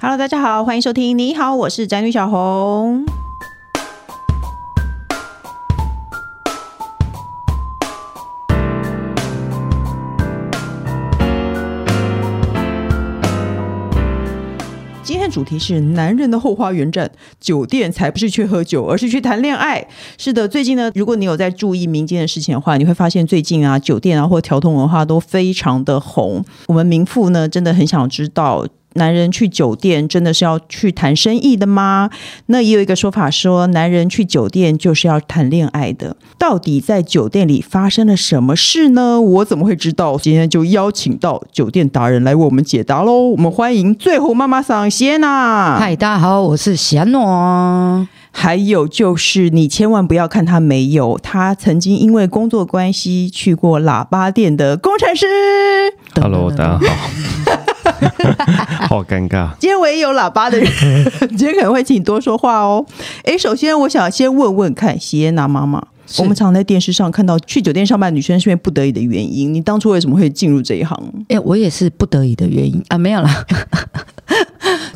Hello，大家好，欢迎收听。你好，我是宅女小红。今天主题是男人的后花园战，酒店才不是去喝酒，而是去谈恋爱。是的，最近呢，如果你有在注意民间的事情的话，你会发现最近啊，酒店啊或条通文化都非常的红。我们民妇呢，真的很想知道。男人去酒店真的是要去谈生意的吗？那也有一个说法说，男人去酒店就是要谈恋爱的。到底在酒店里发生了什么事呢？我怎么会知道？今天就邀请到酒店达人来为我们解答喽。我们欢迎最后妈妈桑谢娜。嗨，大家好，我是谢诺。还有就是，你千万不要看他没有，他曾经因为工作关系去过喇叭店的工程师。Hello，大家好。好尴尬！今天我也有喇叭的人，今天可能会请你多说话哦。哎，首先我想先问问看，谢娜妈妈，我们常在电视上看到去酒店上班的女生是因为不得已的原因，你当初为什么会进入这一行？哎，我也是不得已的原因啊，没有啦。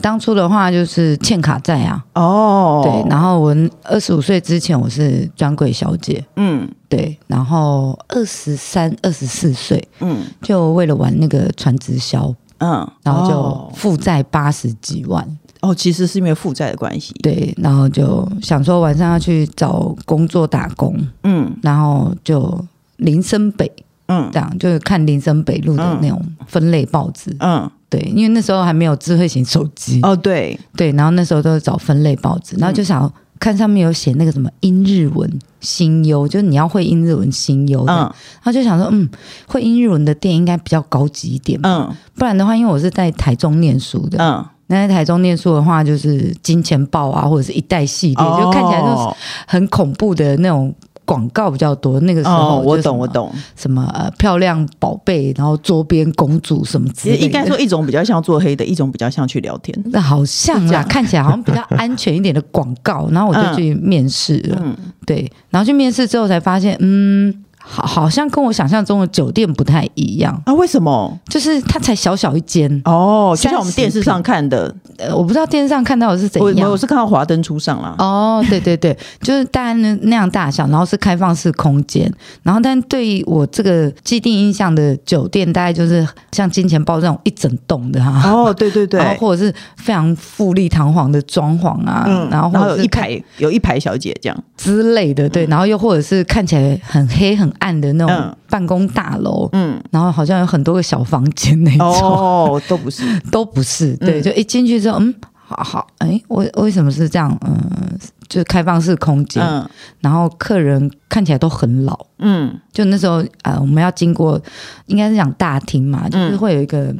当初的话就是欠卡债啊。哦，对，然后我二十五岁之前我是专柜小姐，嗯，对，然后二十三、二十四岁，嗯，就为了玩那个传直销。嗯，然后就负债八十几万。哦，其实是因为负债的关系。对，然后就想说晚上要去找工作打工，嗯，然后就林森北，嗯，这样就是看林森北路的那种分类报纸，嗯，对，因为那时候还没有智慧型手机，哦，对。对，然后那时候都是找分类报纸，然后就想。看上面有写那个什么英日文新优，就是你要会英日文新优。嗯，他就想说，嗯，会英日文的店应该比较高级一点。嗯，不然的话，因为我是在台中念书的。嗯，那在台中念书的话，就是金钱豹啊，或者是一代系列，哦、就看起来就是很恐怖的那种。广告比较多，那个时候我懂我懂，什么呃漂亮宝贝，然后桌边公主什么之类的，应该说一种比较像做黑的，一种比较像去聊天，那好像啊，看起来好像比较安全一点的广告，然后我就去面试了，嗯，对，然后去面试之后才发现，嗯。好，好像跟我想象中的酒店不太一样啊？为什么？就是它才小小一间哦，就像我们电视上看的。呃，我不知道电视上看到的是怎样。我，我是看到华灯初上了。哦，对对对，就是大概那那样大小，然后是开放式空间，然后但对于我这个既定印象的酒店，大概就是像金钱豹这种一整栋的哈。哦，对对对，然后或者是非常富丽堂皇的装潢啊，嗯、然后或者是有一排有一排小姐这样。之类的，对，然后又或者是看起来很黑很。暗的那种办公大楼，嗯，然后好像有很多个小房间那种，哦，都不是，都不是，对，就一进去之后，嗯，好好，哎，为为什么是这样？嗯，就是开放式空间，嗯，然后客人看起来都很老，嗯，就那时候啊、呃，我们要经过，应该是讲大厅嘛，就是会有一个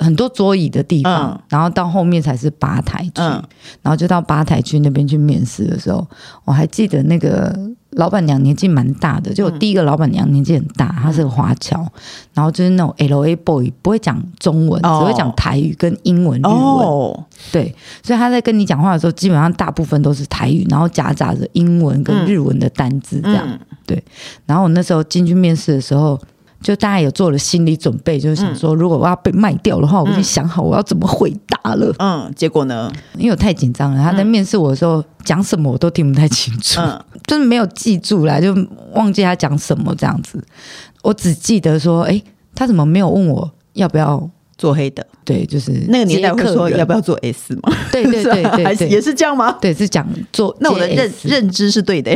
很多桌椅的地方，嗯、然后到后面才是吧台区，嗯、然后就到吧台区那边去面试的时候，我还记得那个。老板娘年纪蛮大的，就我第一个老板娘年纪很大，她是个华侨，然后就是那种 LA boy，不会讲中文，只会讲台语跟英文、日文。对，所以她在跟你讲话的时候，基本上大部分都是台语，然后夹杂着英文跟日文的单字这样。对，然后我那时候进去面试的时候。就大家有做了心理准备，就是想说，如果我要被卖掉的话，我已经想好我要怎么回答了。嗯，结果呢？因为我太紧张了，他在面试我的时候讲什么我都听不太清楚，嗯，就是没有记住啦，就忘记他讲什么这样子。我只记得说，哎，他怎么没有问我要不要？做黑的，对，就是那个年代会说要不要做 S 吗？对对 对对，还是也是这样吗？对，是讲做。那我的认认知是对的。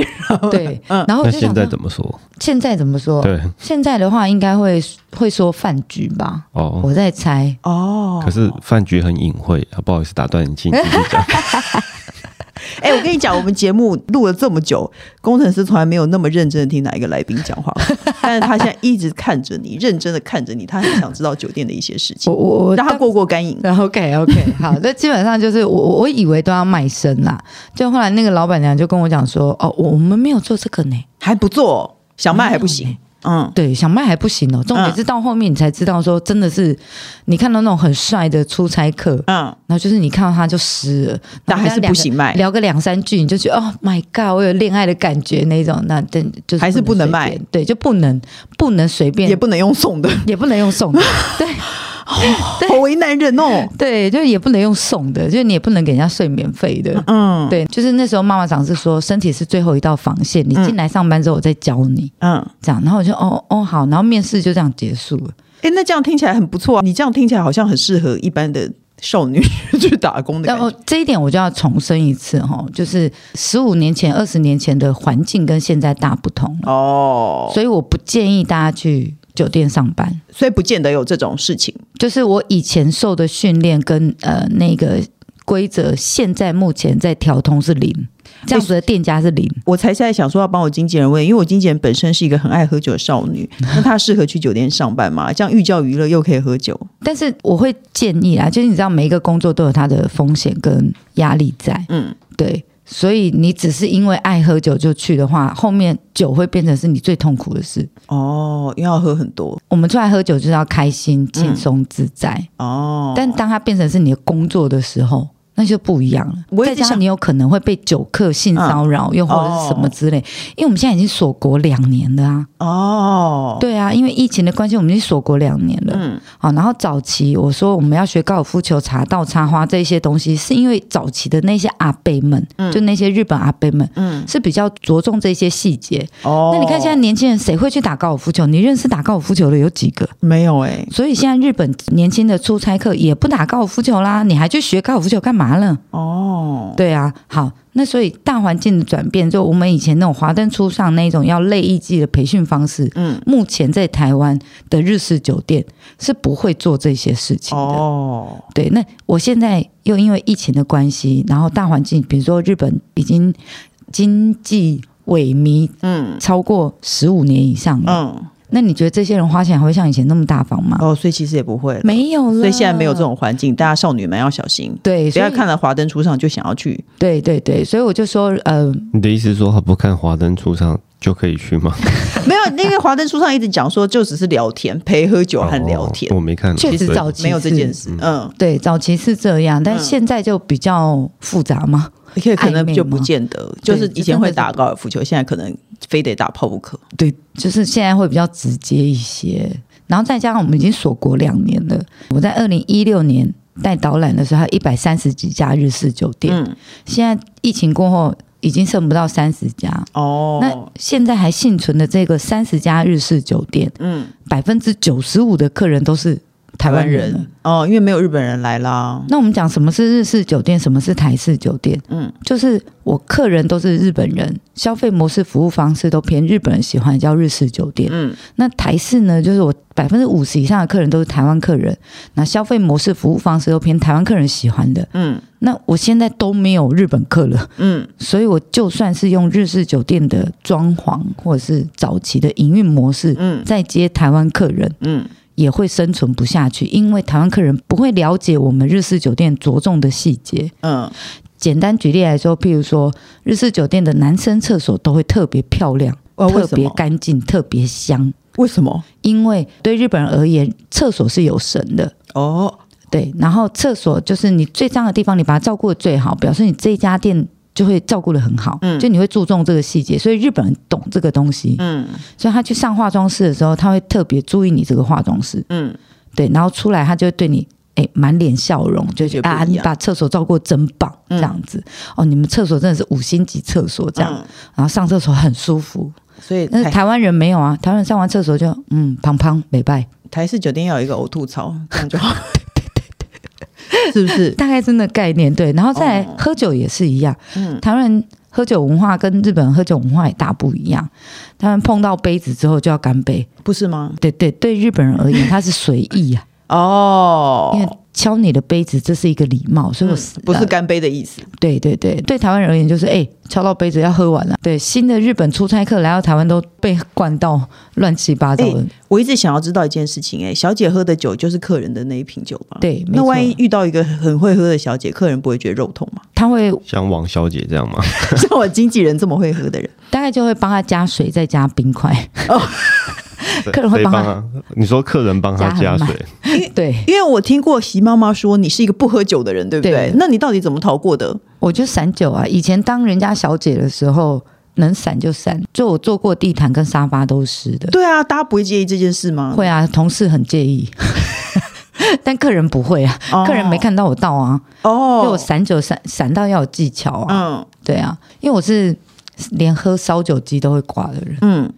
对，然后那现在怎么说？现在怎么说？对，现在的话应该会会说饭局吧？哦，我在猜。哦，可是饭局很隐晦啊，不好意思打断你，请继续讲。哎、欸，我跟你讲，我们节目录了这么久，工程师从来没有那么认真的听哪一个来宾讲话，但是他现在一直看着你，认真的看着你，他很想知道酒店的一些事情。我我让他过过干瘾。OK OK，好，那基本上就是我我以为都要卖身啦，就后来那个老板娘就跟我讲说，哦，我们没有做这个呢，还不做，想卖还不行。嗯，对，想卖还不行哦。重点是到后面你才知道，说真的是你看到那种很帅的出差客，嗯，然后就是你看到他就湿了，那还是不行卖。聊个两三句，你就觉得哦，My God，我有恋爱的感觉那种，那真就是还是不能卖，对，就不能不能随便，也不能用送的，也不能用送的，对。好为难人哦。对，就也不能用送的，就你也不能给人家睡免费的。嗯，对，就是那时候妈妈长是说，身体是最后一道防线，你进来上班之后我再教你。嗯，这样，然后我就哦哦好，然后面试就这样结束了。哎，那这样听起来很不错啊！你这样听起来好像很适合一般的少女去打工的。然后这一点我就要重申一次哈，就是十五年前、二十年前的环境跟现在大不同哦，所以我不建议大家去酒店上班，所以不见得有这种事情。就是我以前受的训练跟呃那个规则，现在目前在调通是零。这样子的店家是零，我才现在想说要帮我经纪人问，因为我经纪人本身是一个很爱喝酒的少女，那她适合去酒店上班吗？这样寓教于乐又可以喝酒，但是我会建议啊，就是你知道每一个工作都有它的风险跟压力在，嗯，对，所以你只是因为爱喝酒就去的话，后面酒会变成是你最痛苦的事哦，因为要喝很多。我们出来喝酒就是要开心、轻松、自在、嗯、哦，但当它变成是你的工作的时候。那就不一样了。再加上你有可能会被酒客性骚扰，嗯、又或者是什么之类。哦、因为我们现在已经锁国两年了啊。哦，对啊，因为疫情的关系，我们已经锁国两年了。嗯，好，然后早期我说我们要学高尔夫球、茶道、插花这些东西，是因为早期的那些阿伯们，嗯、就那些日本阿伯们，嗯，是比较着重这些细节。哦，那你看现在年轻人谁会去打高尔夫球？你认识打高尔夫球的有几个？没有哎、欸。所以现在日本年轻的出差客也不打高尔夫球啦，你还去学高尔夫球干嘛？了。哦，对啊，好，那所以大环境的转变，就我们以前那种华灯初上那种要累艺伎的培训方式，嗯，目前在台湾的日式酒店是不会做这些事情的。哦。对，那我现在又因为疫情的关系，然后大环境，比如说日本已经经济萎靡，嗯，超过十五年以上了，嗯。那你觉得这些人花钱还会像以前那么大方吗？哦，所以其实也不会，没有了。所以现在没有这种环境，大家少女们要小心。对，不要看了华灯初上就想要去。对对对，所以我就说，呃，你的意思是说，他不看华灯初上就可以去吗？没有，因为华灯初上一直讲说，就只是聊天，陪喝酒和聊天。哦、我没看，确实早期没有这件事。嗯，对，早期是这样，但现在就比较复杂嘛。你可以可能就不见得，就是以前会打高尔夫球，现在可能非得打炮不可。对，就是现在会比较直接一些。然后再加上我们已经锁国两年了，我在二零一六年带导览的时候，还有一百三十几家日式酒店。嗯，现在疫情过后，已经剩不到三十家。哦，那现在还幸存的这个三十家日式酒店，嗯，百分之九十五的客人都是。台湾人哦，因为没有日本人来啦。那我们讲什么是日式酒店，什么是台式酒店？嗯，就是我客人都是日本人，消费模式、服务方式都偏日本人喜欢，叫日式酒店。嗯，那台式呢，就是我百分之五十以上的客人都是台湾客人，那消费模式、服务方式都偏台湾客人喜欢的。嗯，那我现在都没有日本客了。嗯，所以我就算是用日式酒店的装潢或者是早期的营运模式，嗯，在接台湾客人，嗯。也会生存不下去，因为台湾客人不会了解我们日式酒店着重的细节。嗯，简单举例来说，譬如说日式酒店的男生厕所都会特别漂亮，哦、特别干净，特别香。为什么？因为对日本人而言，厕所是有神的。哦，对，然后厕所就是你最脏的地方，你把它照顾的最好，表示你这家店。就会照顾的很好，嗯，就你会注重这个细节，所以日本人懂这个东西，嗯，所以他去上化妆室的时候，他会特别注意你这个化妆师，嗯，对，然后出来他就会对你，哎，满脸笑容，就觉得啊，你把厕所照顾真棒，这样子，哦，你们厕所真的是五星级厕所，这样，然后上厕所很舒服，所以但是台湾人没有啊，台湾人上完厕所就嗯，胖胖美拜，台式酒店要有一个呕吐槽，这样就好。是不是？大概真的概念对，然后再来喝酒也是一样。嗯，台湾人喝酒文化跟日本人喝酒文化也大不一样。他们碰到杯子之后就要干杯，不是吗？对对，对日本人而言，他是随意啊。哦，因为。敲你的杯子，这是一个礼貌，所以我、嗯、不是干杯的意思。对对对，对台湾人而言就是，哎、欸，敲到杯子要喝完了。对，新的日本出差客来到台湾都被灌到乱七八糟的、欸。我一直想要知道一件事情、欸，哎，小姐喝的酒就是客人的那一瓶酒吗？对，那万一遇到一个很会喝的小姐，客人不会觉得肉痛吗？他会像王小姐这样吗？像我经纪人这么会喝的人，大概就会帮他加水，再加冰块。哦 客人会帮他，你说客人帮他加水，对，因为我听过席妈妈说你是一个不喝酒的人，对不对？对，那你到底怎么逃过的？我就散酒啊！以前当人家小姐的时候，能散就散，就我坐过地毯跟沙发都湿的。对啊，大家不会介意这件事吗？会啊，同事很介意。但客人不会啊，客人没看到我倒啊。哦，因为我散酒散散到要有技巧啊。嗯，对啊，因为我是连喝烧酒机都会挂的人。嗯。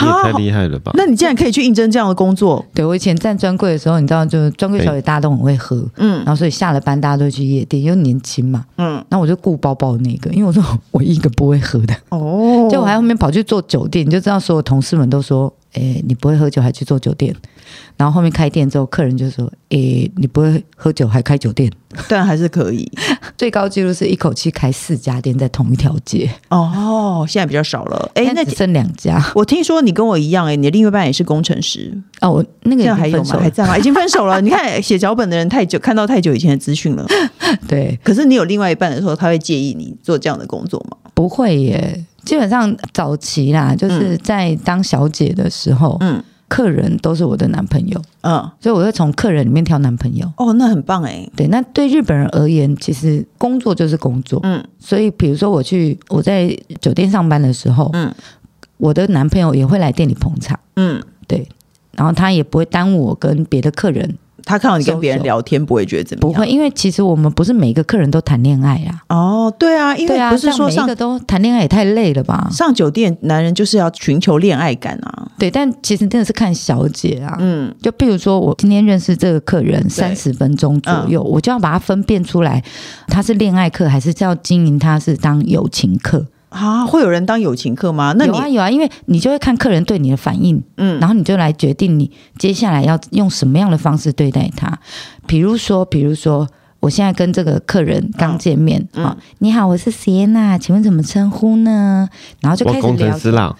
你 也太厉害了吧！那你竟然可以去应征这样的工作？对，我以前站专柜的时候，你知道，就专柜小姐大家都很会喝，嗯，然后所以下了班大家都去夜店，因为年轻嘛，嗯，然后我就顾包包的那个，因为我说我一个不会喝的，哦，就我还后面跑去做酒店，你就知道所有同事们都说，哎，你不会喝酒还去做酒店。然后后面开店之后，客人就说：“诶，你不会喝酒还开酒店？但还是可以。最高纪录是一口气开四家店在同一条街。哦，现在比较少了。诶，那只剩两家。我听说你跟我一样，哎，你的另一半也是工程师。哦，我那个还有吗？还在吗？已经分手了。你看写脚本的人太久，看到太久以前的资讯了。对。可是你有另外一半的时候，他会介意你做这样的工作吗？不会耶。基本上早期啦，就是在当小姐的时候，嗯。客人都是我的男朋友，嗯，所以我会从客人里面挑男朋友。哦，那很棒哎。对，那对日本人而言，其实工作就是工作，嗯。所以，比如说我去我在酒店上班的时候，嗯，我的男朋友也会来店里捧场，嗯，对。然后他也不会耽误我跟别的客人。他看到你跟别人聊天，不会觉得怎么样？不会，因为其实我们不是每个客人都谈恋爱啊。哦，对啊，因为不是说每个都谈恋爱也太累了吧？上酒店，男人就是要寻求恋爱感啊。对，但其实真的是看小姐啊。嗯，就比如说我今天认识这个客人三十分钟左右，嗯，我就要把它分辨出来，他是恋爱客还是要经营他是当友情客。啊，会有人当友情客吗？那你有啊有啊，因为你就会看客人对你的反应，嗯，然后你就来决定你接下来要用什么样的方式对待他。比如说，比如说。我现在跟这个客人刚见面，好、嗯哦，你好，我是 Sienna，请问怎么称呼呢？然后就开始聊，工程师啦，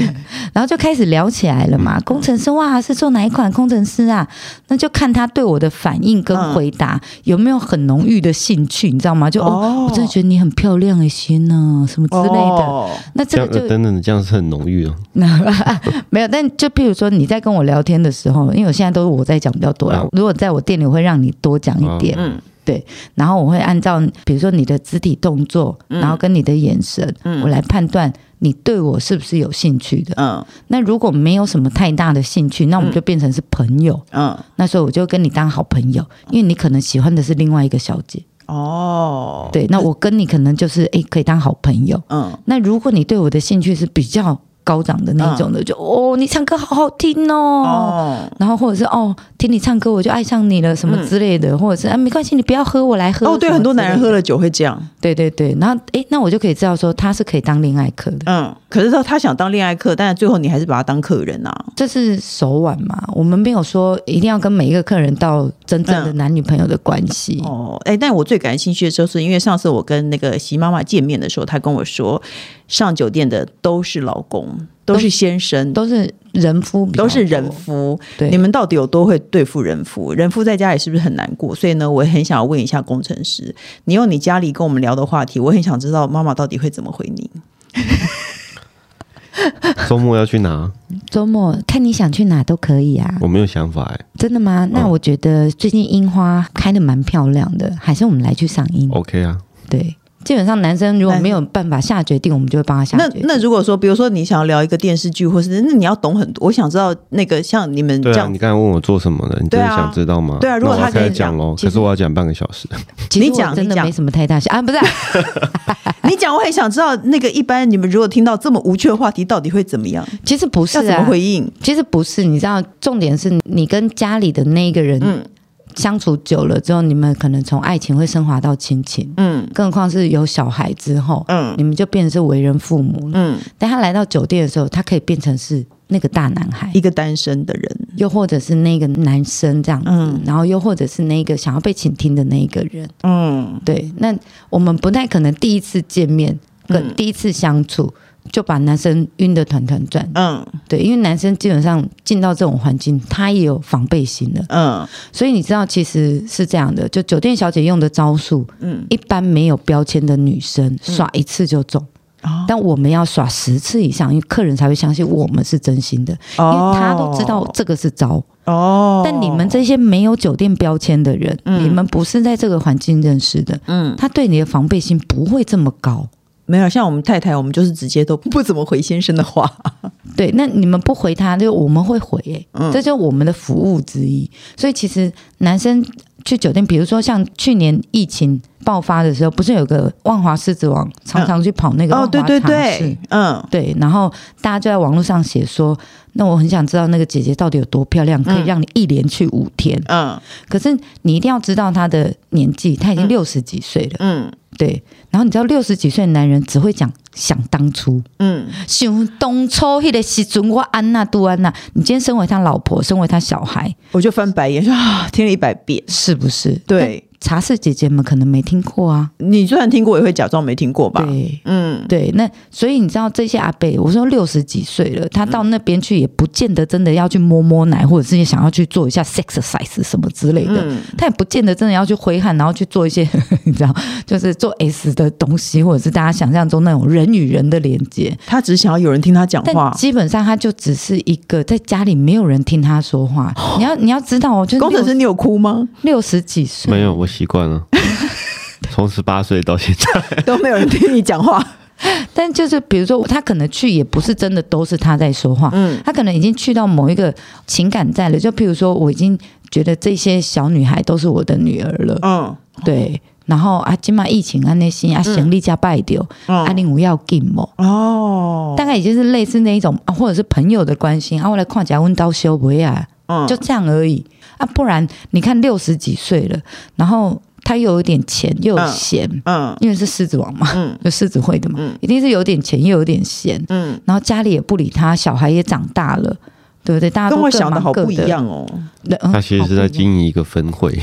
然后就开始聊起来了嘛。工程师哇，是做哪一款工程师啊？那就看他对我的反应跟回答、嗯、有没有很浓郁的兴趣，你知道吗？就哦，哦，我真的觉得你很漂亮诶，Sienna 什么之类的。哦、那这个就等等，这样是很浓郁哦。没有，但就譬如说你在跟我聊天的时候，因为我现在都是我在讲比较多、嗯、如果在我店里，我会让你多讲一点。嗯。对，然后我会按照比如说你的肢体动作，嗯、然后跟你的眼神，嗯、我来判断你对我是不是有兴趣的。嗯，那如果没有什么太大的兴趣，那我们就变成是朋友。嗯，那时候我就跟你当好朋友，因为你可能喜欢的是另外一个小姐。哦，对，那我跟你可能就是诶可以当好朋友。嗯，那如果你对我的兴趣是比较。高涨的那种的，就哦，你唱歌好好听哦，哦然后或者是哦，听你唱歌我就爱上你了，什么之类的，嗯、或者是啊，没关系，你不要喝，我来喝。哦，对，很多男人喝了酒会这样。对对对，然后诶，那我就可以知道说他是可以当恋爱客的。嗯，可是说他想当恋爱客，但是最后你还是把他当客人啊，这是手腕嘛。我们没有说一定要跟每一个客人到真正的男女朋友的关系。嗯、哦，诶，但我最感兴趣的时候，是因为上次我跟那个席妈妈见面的时候，她跟我说。上酒店的都是老公，都是先生，都是人夫，都是人夫。对，你们到底有多会对付人夫？人夫在家里是不是很难过？所以呢，我很想要问一下工程师，你用你家里跟我们聊的话题，我很想知道妈妈到底会怎么回你。周末要去哪？周末看你想去哪都可以啊。我没有想法哎。真的吗？那我觉得最近樱花开的蛮漂亮的，还是我们来去赏樱？OK 啊。对。基本上，男生如果没有办法下决定，我们就会帮他下决定。那那如果说，比如说你想要聊一个电视剧，或是那你要懂很多。我想知道那个像你们这样，啊，你刚才问我做什么的，你真的想知道吗？对啊，如果他可以讲哦，可是我要讲半个小时。你讲真的没什么太大啊，不是？你讲，我很想知道那个一般你们如果听到这么无趣的话题，到底会怎么样？其实不是啊，要怎么回应？其实不是，你知道，重点是你跟家里的那一个人，嗯。相处久了之后，你们可能从爱情会升华到亲情，嗯，更何况是有小孩之后，嗯，你们就变成是为人父母。了，嗯。但他来到酒店的时候，他可以变成是那个大男孩，一个单身的人，又或者是那个男生这样子，嗯，然后又或者是那个想要被倾听的那一个人，嗯，对。那我们不太可能第一次见面跟第一次相处。嗯就把男生晕得团团转，嗯，对，因为男生基本上进到这种环境，他也有防备心的，嗯，所以你知道其实是这样的，就酒店小姐用的招数，嗯，一般没有标签的女生耍一次就中，嗯，但我们要耍十次以上，因为客人才会相信我们是真心的，因为他都知道这个是招，哦，但你们这些没有酒店标签的人，嗯，你们不是在这个环境认识的，嗯，他对你的防备心不会这么高。没有，像我们太太，我们就是直接都 不怎么回先生的话。对，那你们不回他，就我们会回，哎、嗯，这就是我们的服务之一。所以其实男生去酒店，比如说像去年疫情爆发的时候，不是有个万华狮子王常常去跑那个万华茶室，哦，对对对，嗯，对，然后大家就在网络上写说，那我很想知道那个姐姐到底有多漂亮，可以让你一连去五天，嗯，可是你一定要知道她的年纪，她已经六十几岁了，嗯。嗯对，然后你知道六十几岁的男人只会讲想当初，嗯，想当初那个时阵我安娜杜安娜，你今天身为他老婆，身为他小孩，我就翻白眼说啊，听了一百遍，是不是？对。茶室姐姐们可能没听过啊，你就算听过，也会假装没听过吧？对，嗯，对，那所以你知道这些阿伯，我说六十几岁了，他到那边去也不见得真的要去摸摸奶，或者是想要去做一下 exercise 什么之类的，嗯、他也不见得真的要去挥汗，然后去做一些 你知道，就是做 S 的东西，或者是大家想象中那种人与人的连接。他只是想要有人听他讲话，基本上他就只是一个在家里没有人听他说话。哦、你要你要知道哦，就是工程师，你有哭吗？六十几岁没有，我习惯了。从十八岁到现在。都没有人听你讲话，但就是比如说他可能去也不是真的都是他在说话，嗯，他可能已经去到某一个情感在了，就譬如说我已经觉得这些小女孩都是我的女儿了，嗯，对，然后啊，今嘛疫情啊那些啊行李加拜掉，阿玲我要给么？哦，大概也就是类似那一种，啊或者是朋友的关心啊，我来看下温刀修不啊，嗯，就这样而已啊，不然你看六十几岁了，然后。他又有点钱，又有闲，嗯，因为是狮子王嘛，嗯，就狮子会的嘛，嗯，一定是有点钱又有点闲，嗯，然后家里也不理他，小孩也长大了，对不对？大家都跟我想的好不一样哦。他其实是在经营一个分会，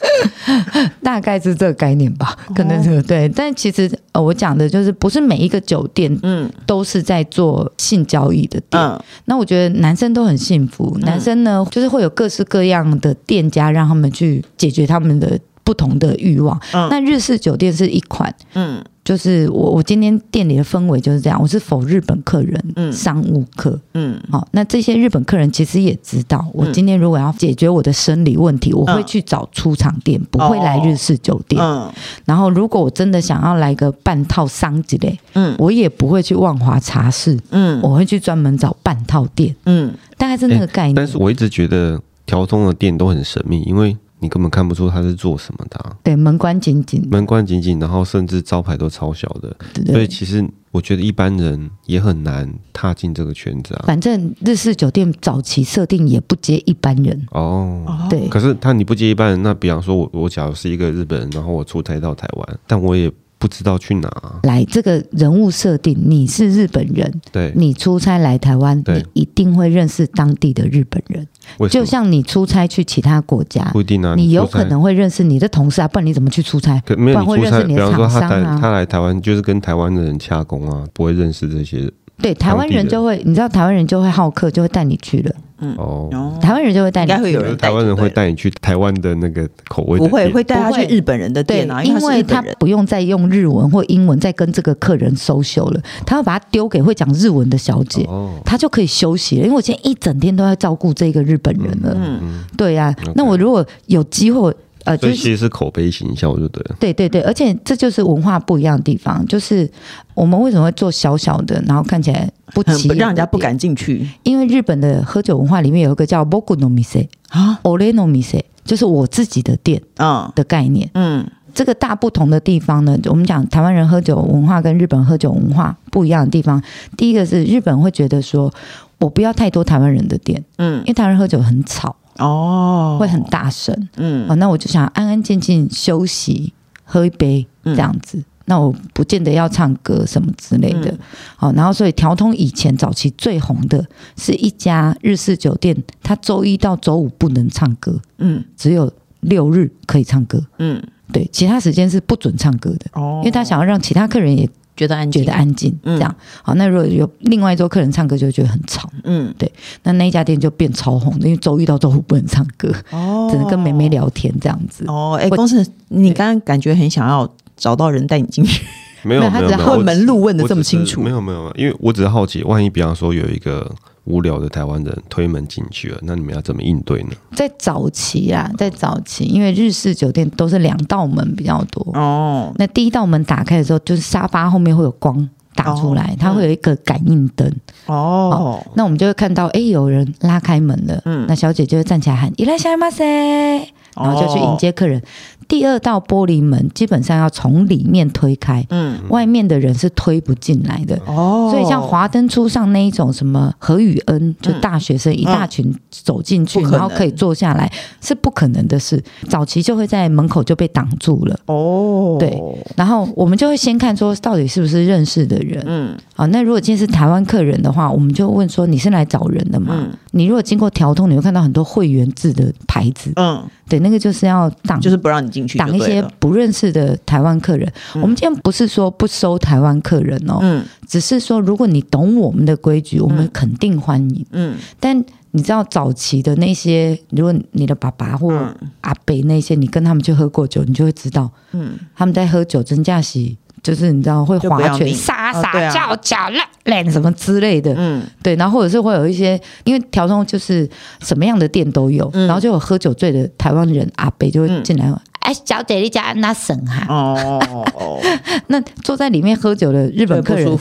大概是这个概念吧，可能是对。但其实呃，我讲的就是不是每一个酒店，嗯，都是在做性交易的店。那我觉得男生都很幸福，男生呢，就是会有各式各样的店家让他们去解决他们的。不同的欲望，嗯、那日式酒店是一款，嗯，就是我我今天店里的氛围就是这样，我是否日本客人，嗯，商务客，嗯，好，那这些日本客人其实也知道，我今天如果要解决我的生理问题，嗯、我会去找出厂店，不会来日式酒店，嗯，然后如果我真的想要来个半套商之类，嗯，我也不会去万华茶室，嗯，我会去专门找半套店，嗯，大概是那个概念。但是我一直觉得条通的店都很神秘，因为。你根本看不出他是做什么的，啊，对，门关紧紧，门关紧紧，然后甚至招牌都超小的，对对，所以其实我觉得一般人也很难踏进这个圈子啊。反正日式酒店早期设定也不接一般人哦，对。可是他你不接一般人，那比方说我我假如是一个日本人，然后我出差到台湾，但我也。不知道去哪来？这个人物设定，你是日本人，对，你出差来台湾，你一定会认识当地的日本人。就像你出差去其他国家，不一定啊，你有可能会认识你的同事啊，不然你怎么去出差？不然会认识你的厂商啊。他来台湾就是跟台湾的人洽工啊，不会认识这些人。对，台湾人就会，你知道台湾人就会好客，就会带你去了。嗯哦，台湾人就会带你，应该会有人。台湾人会带你去台湾的那个口味，不会会带他去日本人的店啊，因为他不用再用日文或英文再跟这个客人 social 了，他要把他丢给会讲日文的小姐，他就可以休息了。因为我今天一整天都在照顾这个日本人了，嗯，对呀。那我如果有机会。呃，就其实是口碑形象，就对了。对对对，而且这就是文化不一样的地方，就是我们为什么会做小小的，然后看起来不起眼，让人家不敢进去。因为日本的喝酒文化里面有一个叫 “boku no mise” 啊，“ore no mise”，就是我自己的店啊的概念。嗯，这个大不同的地方呢，我们讲台湾人喝酒文化跟日本喝酒文化不一样的地方，第一个是日本会觉得说，我不要太多台湾人的店，嗯，因为台湾人喝酒很吵。哦，会很大声，嗯，哦，那我就想安安静静休息，喝一杯这样子。嗯、那我不见得要唱歌什么之类的，好、嗯，然后所以调通以前早期最红的是一家日式酒店，它周一到周五不能唱歌，嗯，只有六日可以唱歌，嗯，对，其他时间是不准唱歌的，哦，因为他想要让其他客人也。觉得安觉得安静，这样好。那如果有另外一桌客人唱歌，就会觉得很吵。嗯，对。那那一家店就变超红的，因为周一到周五不能唱歌，哦，只能跟妹妹聊天这样子。哦，哎，公司，你刚刚感觉很想要找到人带你进去，没有，他只是问门路问的这么清楚。没有，没有，因为我只是好奇，万一比方说有一个无聊的台湾人推门进去了，那你们要怎么应对呢？在早期啊，在早期，因为日式酒店都是两道门比较多哦。那第一道门打开的时候，就是沙发后面会有光打出来，哦、它会有一个感应灯哦。那我们就会看到，哎，有人拉开门了，嗯，那小姐就会站起来喊“いらっしゃいませ”， 然后就去迎接客人。第二道玻璃门基本上要从里面推开，嗯，外面的人是推不进来的。哦。所以像华灯初上那一种什么何宇恩，就大学生一大群走进去，然后可以坐下来，是不可能的事。早期就会在门口就被挡住了。哦。对，然后我们就会先看说到底是不是认识的人，嗯，好，那如果今天是台湾客人的话，我们就问说你是来找人的吗？你如果经过调通，你会看到很多会员制的牌子，嗯，对，那个就是要挡，就是不让你进去。挡一些不认识的台湾客人，嗯、我们今天不是说不收台湾客人哦，嗯，只是说如果你懂我们的规矩，我们肯定欢迎，嗯。但你知道早期的那些，如果你的爸爸或阿伯那些，你跟他们去喝过酒，你就会知道，嗯，他们在喝酒真驾驶，就是你知道会划拳、撒撒叫叫烂烂什么之类的，嗯，对。然后或者是会有一些，因为条通就是什么样的店都有，嗯、然后就有喝酒醉的台湾人阿北就会进来。嗯哎，小姐，你家那省哈？哦，那坐在里面喝酒的日本客人，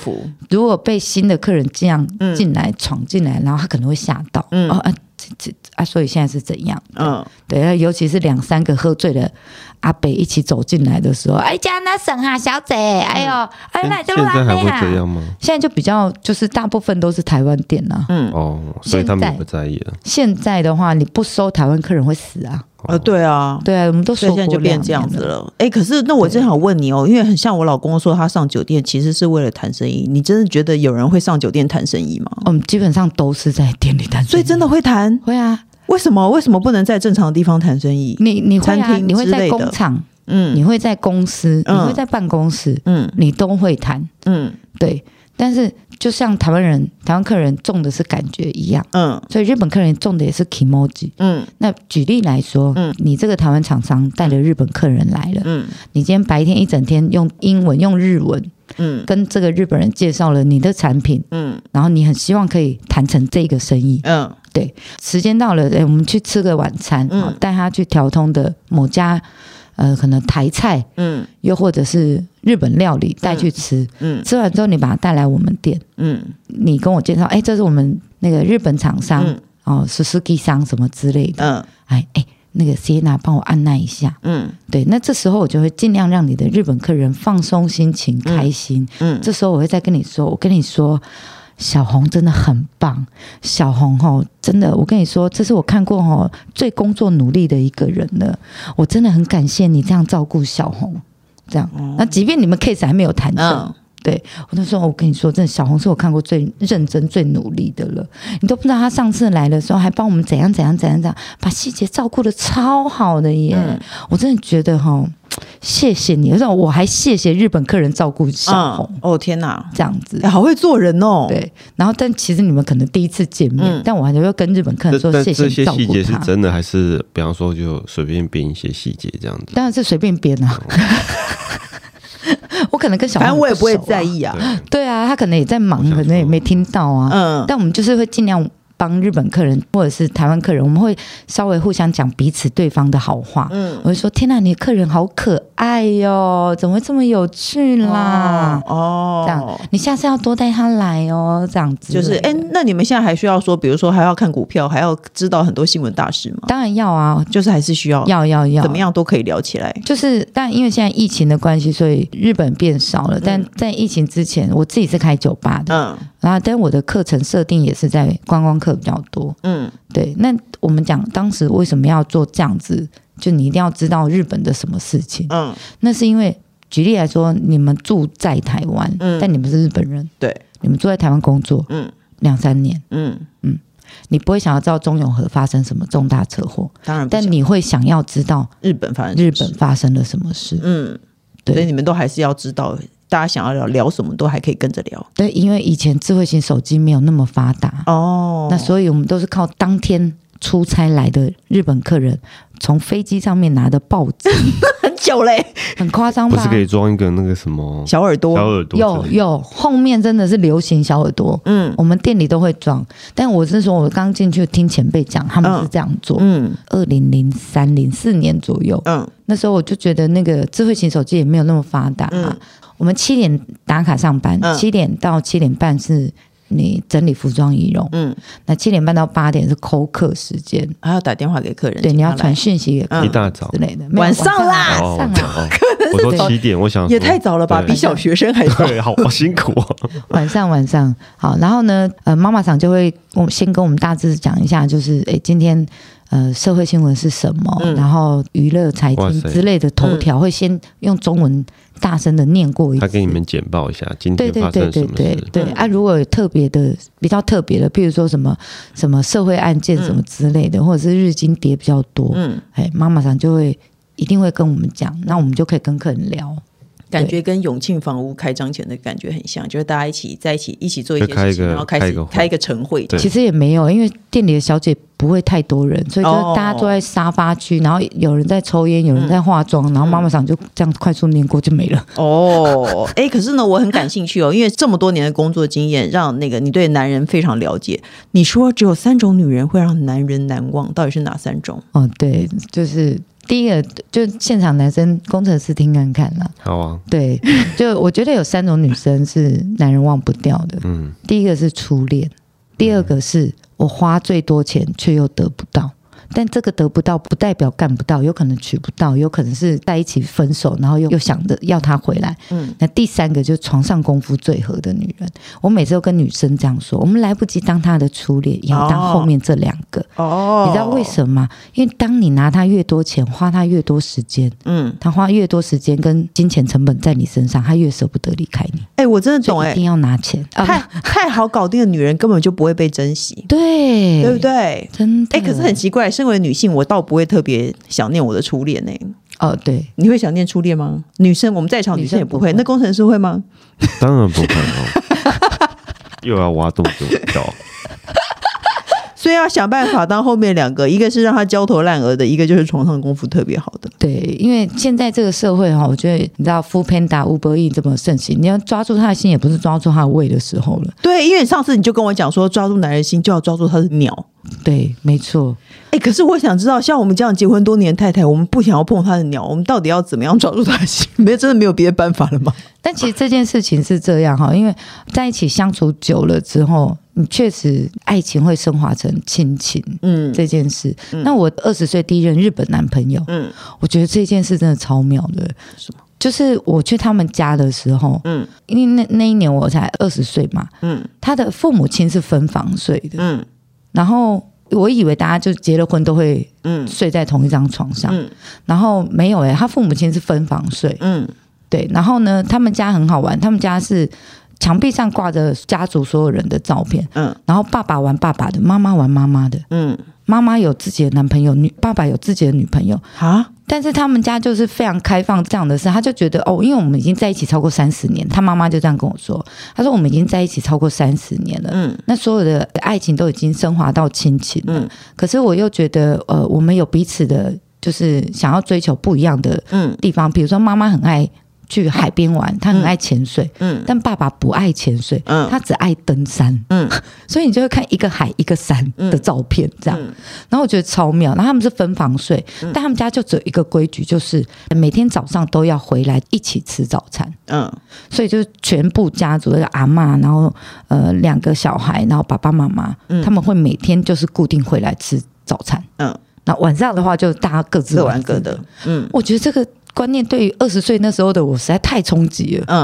如果被新的客人这样进来闯进来，然后他可能会吓到。嗯，哦啊，啊，所以现在是怎样？嗯，对，尤其是两三个喝醉的阿北一起走进来的时候，哎，加那省啊，小姐，哎呦，哎，那就来这样吗？现在就比较就是大部分都是台湾店呐。嗯，哦，所以他们不在意了。现在的话，你不收台湾客人会死啊。呃，对啊，对啊，我们都说现在就变这样子了。哎，可是那我正好问你哦，因为很像我老公说他上酒店其实是为了谈生意，你真的觉得有人会上酒店谈生意吗？我们基本上都是在店里谈生意，所以真的会谈？会啊。为什么？为什么不能在正常的地方谈生意？你你会啊？你会在工厂，嗯，你会在公司，你会在办公室，嗯，你都会谈，嗯，对。但是就像台湾人、台湾客人重的是感觉一样，嗯，所以日本客人重的也是 kimoji，嗯。那举例来说，嗯，你这个台湾厂商带着日本客人来了，嗯，你今天白天一整天用英文、用日文，嗯，跟这个日本人介绍了你的产品，嗯，然后你很希望可以谈成这个生意，嗯，对。时间到了，哎，我们去吃个晚餐，嗯，带他去条通的某家。呃，可能台菜，嗯，又或者是日本料理带去吃，嗯，吃完之后你把它带来我们店，嗯，你跟我介绍，哎，这是我们那个日本厂商，嗯、哦，Suzuki 商什么之类的，嗯，哎哎，那个 Sienna 帮我按捺一下，嗯，对，那这时候我就会尽量让你的日本客人放松心情，开心，嗯，嗯，这时候我会再跟你说，我跟你说。小红真的很棒，小红哦，真的，我跟你说，这是我看过哦最工作努力的一个人了。我真的很感谢你这样照顾小红，这样。那即便你们 case 还没有谈成，嗯、对我就说，我跟你说，真的，小红是我看过最认真、最努力的了。你都不知道，他上次来的时候还帮我们怎样怎样怎样怎样，把细节照顾的超好的耶。嗯、我真的觉得哈。谢谢你，而且我还谢谢日本客人照顾小红。嗯、哦天哪，这样子，好会做人哦。对，然后但其实你们可能第一次见面，嗯、但我还是要跟日本客人说谢谢照顾这些细节是真的还是，比方说就随便编一些细节这样子？当然是随便编啊。我可能跟小啊，反正我也不会在意啊。对啊，他可能也在忙，可能也没听到啊。嗯，但我们就是会尽量。帮日本客人或者是台湾客人，我们会稍微互相讲彼此对方的好话。嗯，我会说：“天哪，你的客人好可爱哟，怎么会这么有趣啦？”哦，这样，你下次要多带他来哦。这样子就是，哎，那你们现在还需要说，比如说还要看股票，还要知道很多新闻大事吗？当然要啊，就是还是需要，要要要，怎么样都可以聊起来。就是，但因为现在疫情的关系，所以日本变少了。但在疫情之前，我自己是开酒吧的，嗯，然后但我的课程设定也是在观光客比较多，嗯，对。那我们讲当时为什么要做这样子？就你一定要知道日本的什么事情，嗯，那是因为举例来说，你们住在台湾，嗯，但你们是日本人，对，你们住在台湾工作，嗯，两三年，嗯嗯，你不会想要知道中永和发生什么重大车祸，当然，但你会想要知道日本发生日本发生了什么事，嗯，对，所以你们都还是要知道。大家想要聊聊什么都还可以跟着聊，对，因为以前智慧型手机没有那么发达哦，那所以我们都是靠当天出差来的日本客人从飞机上面拿的报纸，很久嘞，很夸张吧？不是可以装一个那个什么小耳朵？小耳朵有有，后面真的是流行小耳朵。嗯，我们店里都会装。但我是说，我刚进去听前辈讲，他们是这样做。嗯，二零零三零四年左右。嗯，那时候我就觉得那个智慧型手机也没有那么发达啊。我们七点打卡上班，七点到七点半是。你整理服装仪容，嗯，那七点半到八点是扣客时间，还要打电话给客人，对，你要传讯息给客人，一大早。之类的，晚上啦，晚上啊，我说七点，我想也太早了吧，比小学生还早，对，好辛苦哦。晚上晚上。好，然后呢，呃，妈妈桑就会我先跟我们大致讲一下，就是哎，今天呃社会新闻是什么，然后娱乐财经之类的头条会先用中文。大声的念过一次，他给你们简报一下今天发生什么事。对对对对对，对啊！如果有特别的、比较特别的，比如说什么什么社会案件什么之类的，嗯、或者是日经跌比较多，嗯，哎，妈妈上就会一定会跟我们讲，那我们就可以跟客人聊。感觉跟永庆房屋开张前的感觉很像，就是大家一起在一起一起做一些事情，然后开始开一个晨会。其实也没有，因为店里的小姐不会太多人，所以就是大家坐在沙发区，然后有人在抽烟，有人在化妆，然后妈妈桑就这样快速念过就没了。哦，哎，可是呢，我很感兴趣哦，因为这么多年的工作经验，让那个你对男人非常了解。你说只有三种女人会让男人难忘，到底是哪三种？哦，对，就是。第一个就现场男生工程师听看看啦，好啊，对，就我觉得有三种女生是男人忘不掉的，嗯，第一个是初恋，第二个是我花最多钱却又得不到。但这个得不到，不代表干不到，有可能娶不到，有可能是在一起分手，然后又又想着要他回来。嗯，那第三个就是床上功夫最合的女人。我每次都跟女生这样说：我们来不及当她的初恋，也要当后面这两个。哦，你知道为什么吗？因为当你拿她越多钱，花她越多时间，嗯，她花越多时间跟金钱成本在你身上，她越舍不得离开你。哎、欸，我真的懂、欸，哎，一定要拿钱。太太好搞定的女人根本就不会被珍惜，对，对不对？真的。哎、欸，可是很奇怪。身为女性，我倒不会特别想念我的初恋呢。哦，对，你会想念初恋吗？女生，我们在场女生也不会。不会，那工程师会吗？当然不会哦。又要挖洞给我跳。所以要想办法当后面两个，一个是让他焦头烂额的，一个就是床上功夫特别好的。对，因为现在这个社会哈，我觉得你知道，Foodpanda、Uber Eats 这么盛行，你要抓住他的心，也不是抓住他的胃的时候了。对，因为上次你就跟我讲说，抓住男人心就要抓住他的鸟。对，没错。哎，可是我想知道，像我们这样结婚多年太太，我们不想要碰他的鸟，我们到底要怎么样抓住他的心？没有，真的没有别的办法了吗？但其实这件事情是这样哈，因为在一起相处久了之后。你确实爱情会升华成亲情，嗯，这件事。嗯、那我二十岁第一任日本男朋友，嗯，我觉得这件事真的超妙的。什么？就是我去他们家的时候，嗯，因为那那一年我才二十岁嘛，嗯，他的父母亲是分房睡的，嗯，然后我以为大家就结了婚都会，嗯，睡在同一张床上，嗯，然后没有哎、欸，他父母亲是分房睡，嗯，对，然后呢，他们家很好玩，他们家是。墙壁上挂着家族所有人的照片，嗯，然后爸爸玩爸爸的，妈妈玩妈妈的，嗯，妈妈有自己的男朋友，女爸爸有自己的女朋友，啊，但是他们家就是非常开放这样的事，他就觉得哦，因为我们已经在一起超过三十年，他妈妈就这样跟我说，他说我们已经在一起超过三十年了，嗯，那所有的爱情都已经升华到亲情了，嗯，可是我又觉得呃，我们有彼此的，就是想要追求不一样的嗯。地方，嗯，比如说妈妈很爱。去海边玩，他很爱潜水，嗯，但爸爸不爱潜水，嗯，他只爱登山，嗯，所以你就会看一个海一个山的照片，这样，然后我觉得超妙。然后他们是分房睡，但他们家就只有一个规矩，就是每天早上都要回来一起吃早餐，嗯，所以就是全部家族的阿妈，然后呃两个小孩，然后爸爸妈妈，他们会每天就是固定回来吃早餐，嗯，那晚上的话就大家各自玩各的，嗯，我觉得这个。观念对于二十岁那时候的我实在太冲击了，嗯，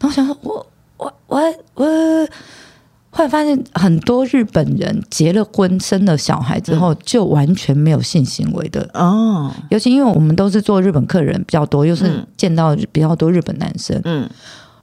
然后我想说，我我我我，后来发现很多日本人结了婚、生了小孩之后，就完全没有性行为的。哦。尤其因为我们都是做日本客人比较多，又是见到比较多日本男生，嗯，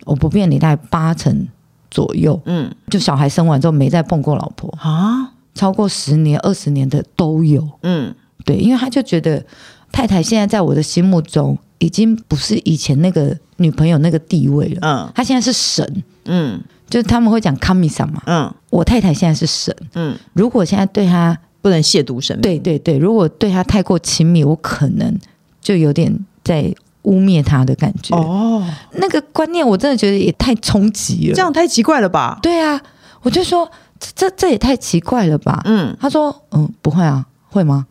我不骗你，大概八成左右，嗯，就小孩生完之后没再碰过老婆。啊，超过十年、二十年的都有，嗯，对，因为他就觉得太太现在在我的心目中。已经不是以前那个女朋友那个地位了。嗯，她现在是神。嗯，就是他们会讲神様嘛。嗯，我太太现在是神。嗯，如果现在对她不能亵渎神明。对对对，如果对他太过亲密，我可能就有点在污蔑他的感觉。哦，那个观念我真的觉得也太冲击了，这样太奇怪了吧？对啊，我就说这这也太奇怪了吧？嗯，他说嗯不会啊，会吗？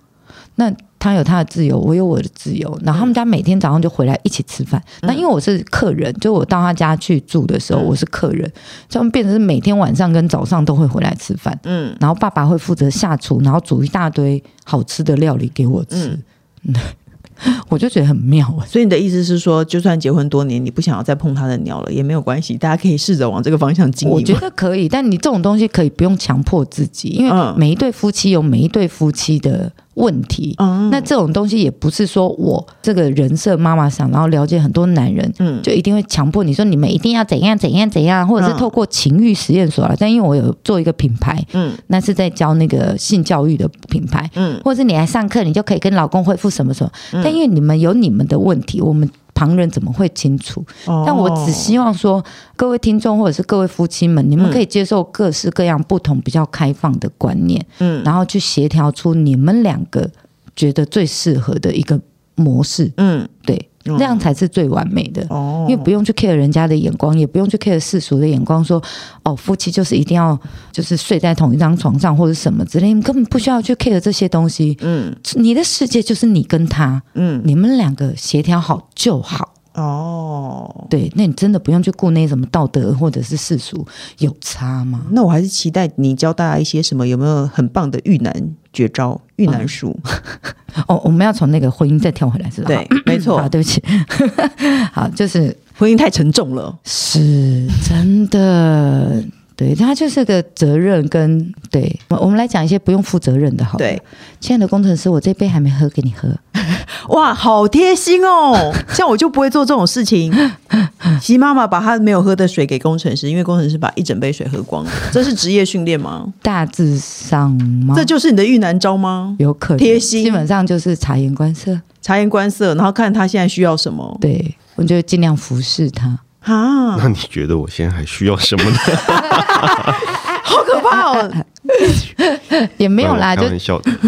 那。他有他的自由，我有我的自由。然后他们家每天早上就回来一起吃饭。嗯、那因为我是客人，就我到他家去住的时候，我是客人，他们变成是每天晚上跟早上都会回来吃饭。嗯，然后爸爸会负责下厨，然后煮一大堆好吃的料理给我吃。嗯 我就觉得很妙，所以你的意思是说，就算结婚多年，你不想要再碰他的鸟了，也没有关系，大家可以试着往这个方向经营。我觉得可以，但你这种东西可以不用强迫自己，因为每一对夫妻有每一对夫妻的问题。嗯，那这种东西也不是说我这个人设妈妈想，然后了解很多男人，嗯，就一定会强迫你说你们一定要怎样怎样怎样，或者是透过情欲实验所了。但因为我有做一个品牌，嗯，那是在教那个性教育的品牌，嗯，或者是你来上课，你就可以跟老公恢复什么什么。但因为你们有你们的问题，我们旁人怎么会清楚？但我只希望说，各位听众或者是各位夫妻们，你们可以接受各式各样不同、比较开放的观念，嗯，然后去协调出你们两个觉得最适合的一个模式，嗯，对。这样才是最完美的，哦，因为不用去 care 人家的眼光，也不用去 care 世俗的眼光，说哦，夫妻就是一定要就是睡在同一张床上或者什么之类，你根本不需要去 care 这些东西。嗯，你的世界就是你跟他，嗯，你们两个协调好就好。哦，对，那你真的不用去顾那什么道德或者是世俗有差吗？那我还是期待你教大家一些什么，有没有很棒的遇男绝招、遇难书？哦，我们要从那个婚姻再跳回来，是吧？对，没错。好，对不起，好，就是婚姻太沉重了，是真的。对，他就是个责任跟对，我们来讲一些不用负责任的，好。对，亲爱的工程师，我这杯还没喝，给你喝。哇，好贴心哦！像我就不会做这种事情。其实妈妈把她没有喝的水给工程师，因为工程师把一整杯水喝光了。这是职业训练吗？大致上吗？这就是你的遇难招吗？有可能。贴心，基本上就是察言观色，察言观色，然后看他现在需要什么。对，我就尽量服侍他。啊，那你觉得我现在还需要什么呢？好可怕哦！也没有啦，就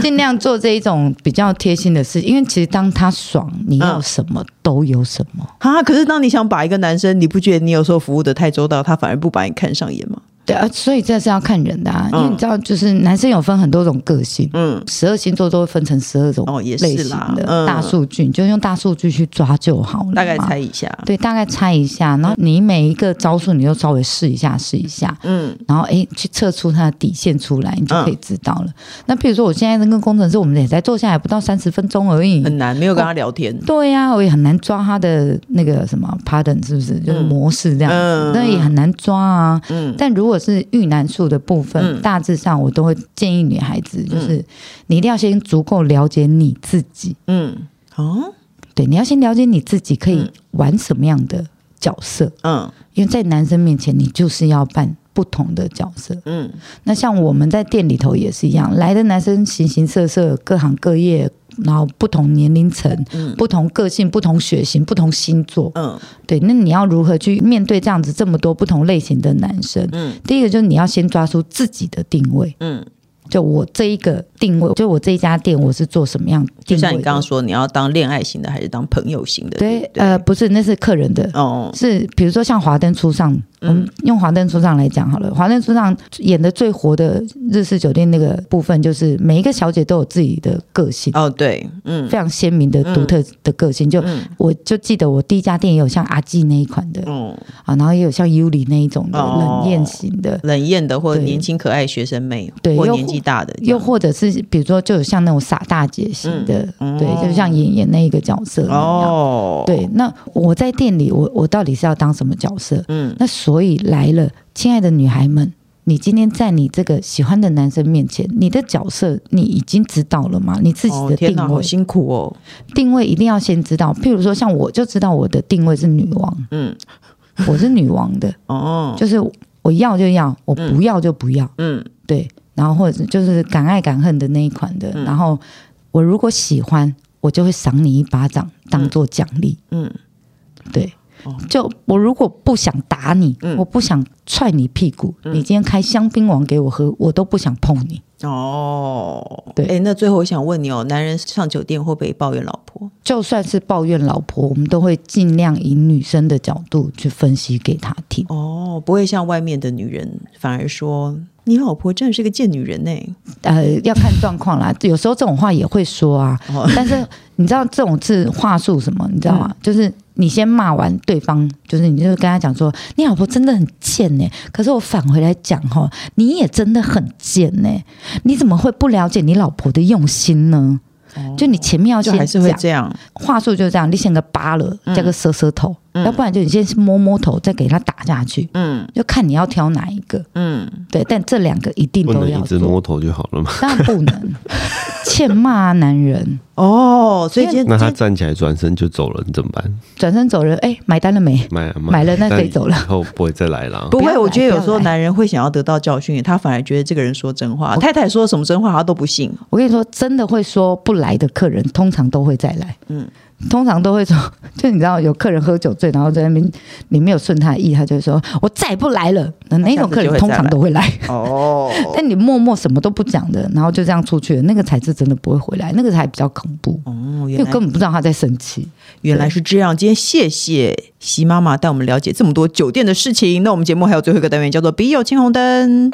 尽量做这一种比较贴心的事，因为其实当他爽，你要什么都有什么啊。可是当你想把一个男生，你不觉得你有时候服务的太周到，他反而不把你看上眼吗？对啊，所以这是要看人的啊，因为你知道，就是男生有分很多种个性，嗯，十二星座都会分成十二种类型的大数据，你就用大数据去抓就好了，大概猜一下，对，大概猜一下，然后你每一个招数你就稍微试一下，试一下，嗯，然后哎，去测出他的底线出来，你就可以知道了。那比如说我现在那个工程师，我们也才坐下来不到三十分钟而已，很难，没有跟他聊天，对呀，我也很难抓他的那个什么 pattern 是不是，就是模式这样子，那也很难抓啊，嗯，但如果是遇难术的部分，嗯、大致上我都会建议女孩子，就是、嗯、你一定要先足够了解你自己。嗯，哦，对，你要先了解你自己可以玩什么样的角色。嗯，因为在男生面前，你就是要扮不同的角色。嗯，那像我们在店里头也是一样，来的男生形形色色，各行各业。然后不同年龄层、嗯、不同个性、不同血型、不同星座，嗯，对，那你要如何去面对这样子这么多不同类型的男生？嗯，第一个就是你要先抓出自己的定位，嗯。就我这一个定位，就我这一家店，我是做什么样定位？就像你刚刚说，你要当恋爱型的还是当朋友型的？对，对呃，不是，那是客人的哦。是比如说像华灯初上，嗯、我们用华灯初上来讲好了。华灯初上演的最活的日式酒店那个部分，就是每一个小姐都有自己的个性哦，对，嗯，非常鲜明的独特的个性。就、嗯、我就记得我第一家店也有像阿纪那一款的，嗯啊，然后也有像尤里那一种的冷艳型的，冷艳的或者年轻可爱学生妹，对，或年纪。大的，又或者是比如说，就有像那种傻大姐型的，嗯、对，就像演演那一个角色那样。哦，对，那我在店里，我我到底是要当什么角色？嗯，那所以来了，亲爱的女孩们，你今天在你这个喜欢的男生面前，你的角色你已经知道了吗？你自己的定位，哦、好辛苦哦，定位一定要先知道。譬如说，像我就知道我的定位是女王，嗯，我是女王的，哦，就是我要就要，我不要就不要，嗯，对。然后或者就是敢爱敢恨的那一款的，嗯、然后我如果喜欢，我就会赏你一巴掌当做奖励。嗯，对。就我如果不想打你，嗯、我不想踹你屁股，嗯、你今天开香槟王给我喝，我都不想碰你。哦，对，哎，那最后我想问你哦，男人上酒店会不会抱怨老婆？就算是抱怨老婆，我们都会尽量以女生的角度去分析给他听。哦，不会像外面的女人，反而说你老婆真的是个贱女人呢。呃，要看状况啦，有时候这种话也会说啊，哦、但是你知道这种是话术什么？你知道吗？嗯、就是。你先骂完对方，就是你就跟他讲说，你老婆真的很贱呢。可是我返回来讲哈，你也真的很贱呢。你怎么会不了解你老婆的用心呢？就你前面要先讲，还是会这样，话术就是这样，你先个扒了，加个舌舌头。嗯、要不然就你先摸摸头，再给他打下去。嗯，就看你要挑哪一个。嗯，对，但这两个一定都要做。不能一直摸头就好了嘛？当然不能，欠骂啊，男人。哦，所以今天那他站起来转身就走了，你怎么办？转身走人，哎，买单了没？买买，买了，那可以走了。以后不会再来了。不会，我觉得有时候男人会想要得到教训，他反而觉得这个人说真话，太太说什么真话他都不信。我跟你说，真的会说不来的客人，通常都会再来。嗯。通常都会说，就你知道，有客人喝酒醉，然后在那边你没有顺他的意，他就会说：“我再也不来了。”那那种客人通常都会来哦。但你默默什么都不讲的，然后就这样出去了，那个才是真的不会回来，那个才比较恐怖哦。因为根本不知道他在生气。原来是这样。今天谢谢席妈妈带我们了解这么多酒店的事情。那我们节目还有最后一个单元，叫做“笔友青红灯”。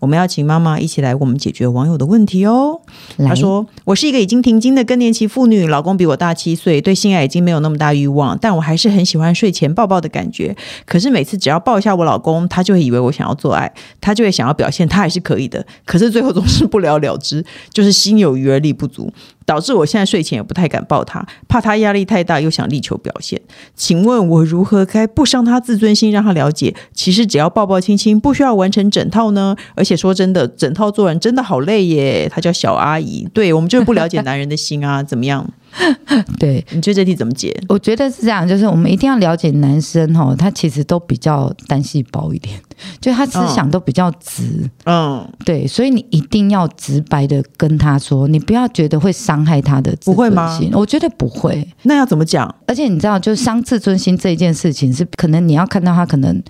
我们要请妈妈一起来我们解决网友的问题哦。她说：“我是一个已经停经的更年期妇女，老公比我大七岁，对性爱已经没有那么大欲望，但我还是很喜欢睡前抱抱的感觉。可是每次只要抱一下我老公，他就会以为我想要做爱，他就会想要表现他还是可以的。可是最后总是不了了之，就是心有余而力不足。”导致我现在睡前也不太敢抱他，怕他压力太大，又想力求表现。请问我如何该不伤他自尊心，让他了解，其实只要抱抱亲亲，不需要完成整套呢？而且说真的，整套做完真的好累耶。他叫小阿姨，对，我们就是不了解男人的心啊，怎么样？对，你觉得这题怎么解？我觉得是这样，就是我们一定要了解男生哈，他其实都比较单细胞一点，就他思想都比较直，嗯，对，所以你一定要直白的跟他说，你不要觉得会伤害他的自尊心，不会吗？我觉得不会。那要怎么讲？而且你知道，就是伤自尊心这一件事情，是可能你要看到他，可能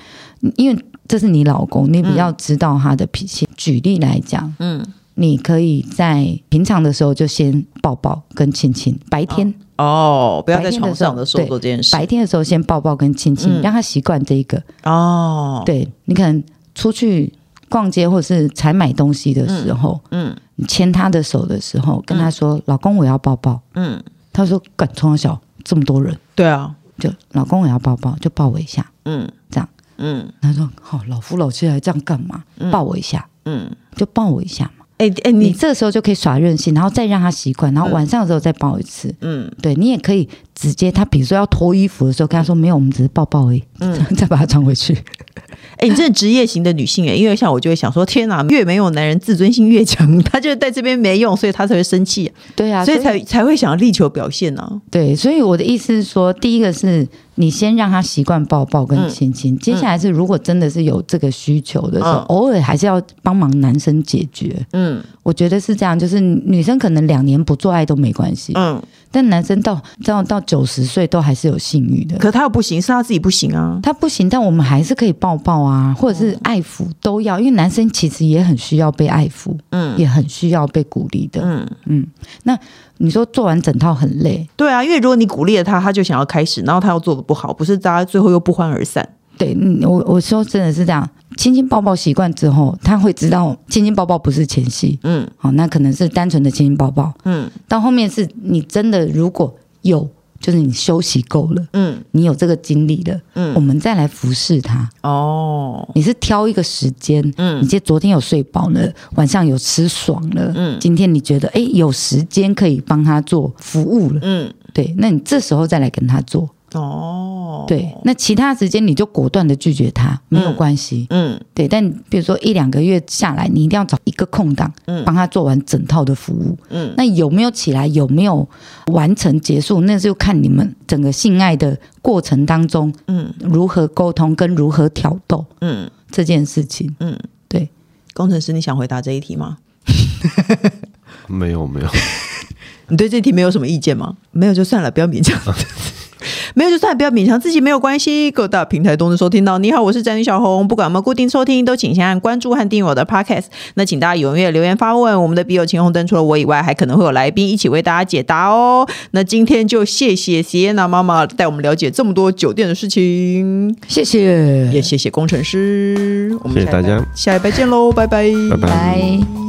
因为这是你老公，你比较知道他的脾气。嗯、举例来讲，嗯。你可以在平常的时候就先抱抱跟亲亲，白天。哦，不要在床上的时候做这件事。白天的时候先抱抱跟亲亲，让他习惯这一个。哦。对，你可能出去逛街或者是才买东西的时候，嗯，你牵他的手的时候，跟他说：“老公，我要抱抱。”嗯，他说：“敢从小这么多人，对啊，就老公我要抱抱，就抱我一下。”嗯，这样，嗯，他说：“好，老夫老妻还这样干嘛？抱我一下，嗯，就抱我一下。”哎哎，你这个时候就可以耍任性，然后再让他习惯，然后晚上的时候再抱一次。嗯，对，你也可以直接，他比如说要脱衣服的时候，跟他说没有，我们只是抱抱而已，嗯，再把他穿回去。哎，你这是职业型的女性哎，因为像我就会想说，天哪，越没有男人自尊心越强，他就在这边没用，所以他才会生气。对啊，所以才才会想要力求表现呢。对，所以我的意思是说，第一个是。你先让他习惯抱抱跟亲亲，嗯、接下来是如果真的是有这个需求的时候，嗯、偶尔还是要帮忙男生解决。嗯，我觉得是这样，就是女生可能两年不做爱都没关系。嗯，但男生到到到九十岁都还是有性欲的。可他又不行，是他自己不行啊。他不行，但我们还是可以抱抱啊，或者是爱抚都要，因为男生其实也很需要被爱抚，嗯，也很需要被鼓励的。嗯嗯，那。你说做完整套很累，对啊，因为如果你鼓励了他，他就想要开始，然后他又做的不好，不是大家最后又不欢而散。对，我我说真的是这样，亲亲抱抱习惯之后，他会知道亲亲抱抱不是前戏，嗯，好，那可能是单纯的亲亲抱抱，嗯，到后面是你真的如果有。就是你休息够了，嗯，你有这个精力了，嗯，我们再来服侍他。哦，你是挑一个时间，嗯，你今昨天有睡饱了，晚上有吃爽了，嗯，今天你觉得哎有时间可以帮他做服务了，嗯，对，那你这时候再来跟他做。哦，对，那其他时间你就果断的拒绝他，没有关系。嗯，对，但比如说一两个月下来，你一定要找一个空档，嗯，帮他做完整套的服务。嗯，那有没有起来，有没有完成结束，那就看你们整个性爱的过程当中，嗯，如何沟通跟如何挑逗，嗯，这件事情，嗯，对，工程师，你想回答这一题吗？没有，没有。你对这题没有什么意见吗？没有就算了，不要勉强。没有就算，不要勉强自己，没有关系。各大平台都能收听到。你好，我是詹妮小红，不管我们固定收听，都请先按关注和订阅我的 Podcast。那请大家踊跃留言发问，我们的笔友青红灯除了我以外，还可能会有来宾一起为大家解答哦。那今天就谢谢 Sienna 妈妈带我们了解这么多酒店的事情，谢谢，也谢谢工程师。我们谢谢大家，下一拜见喽，拜拜，拜拜。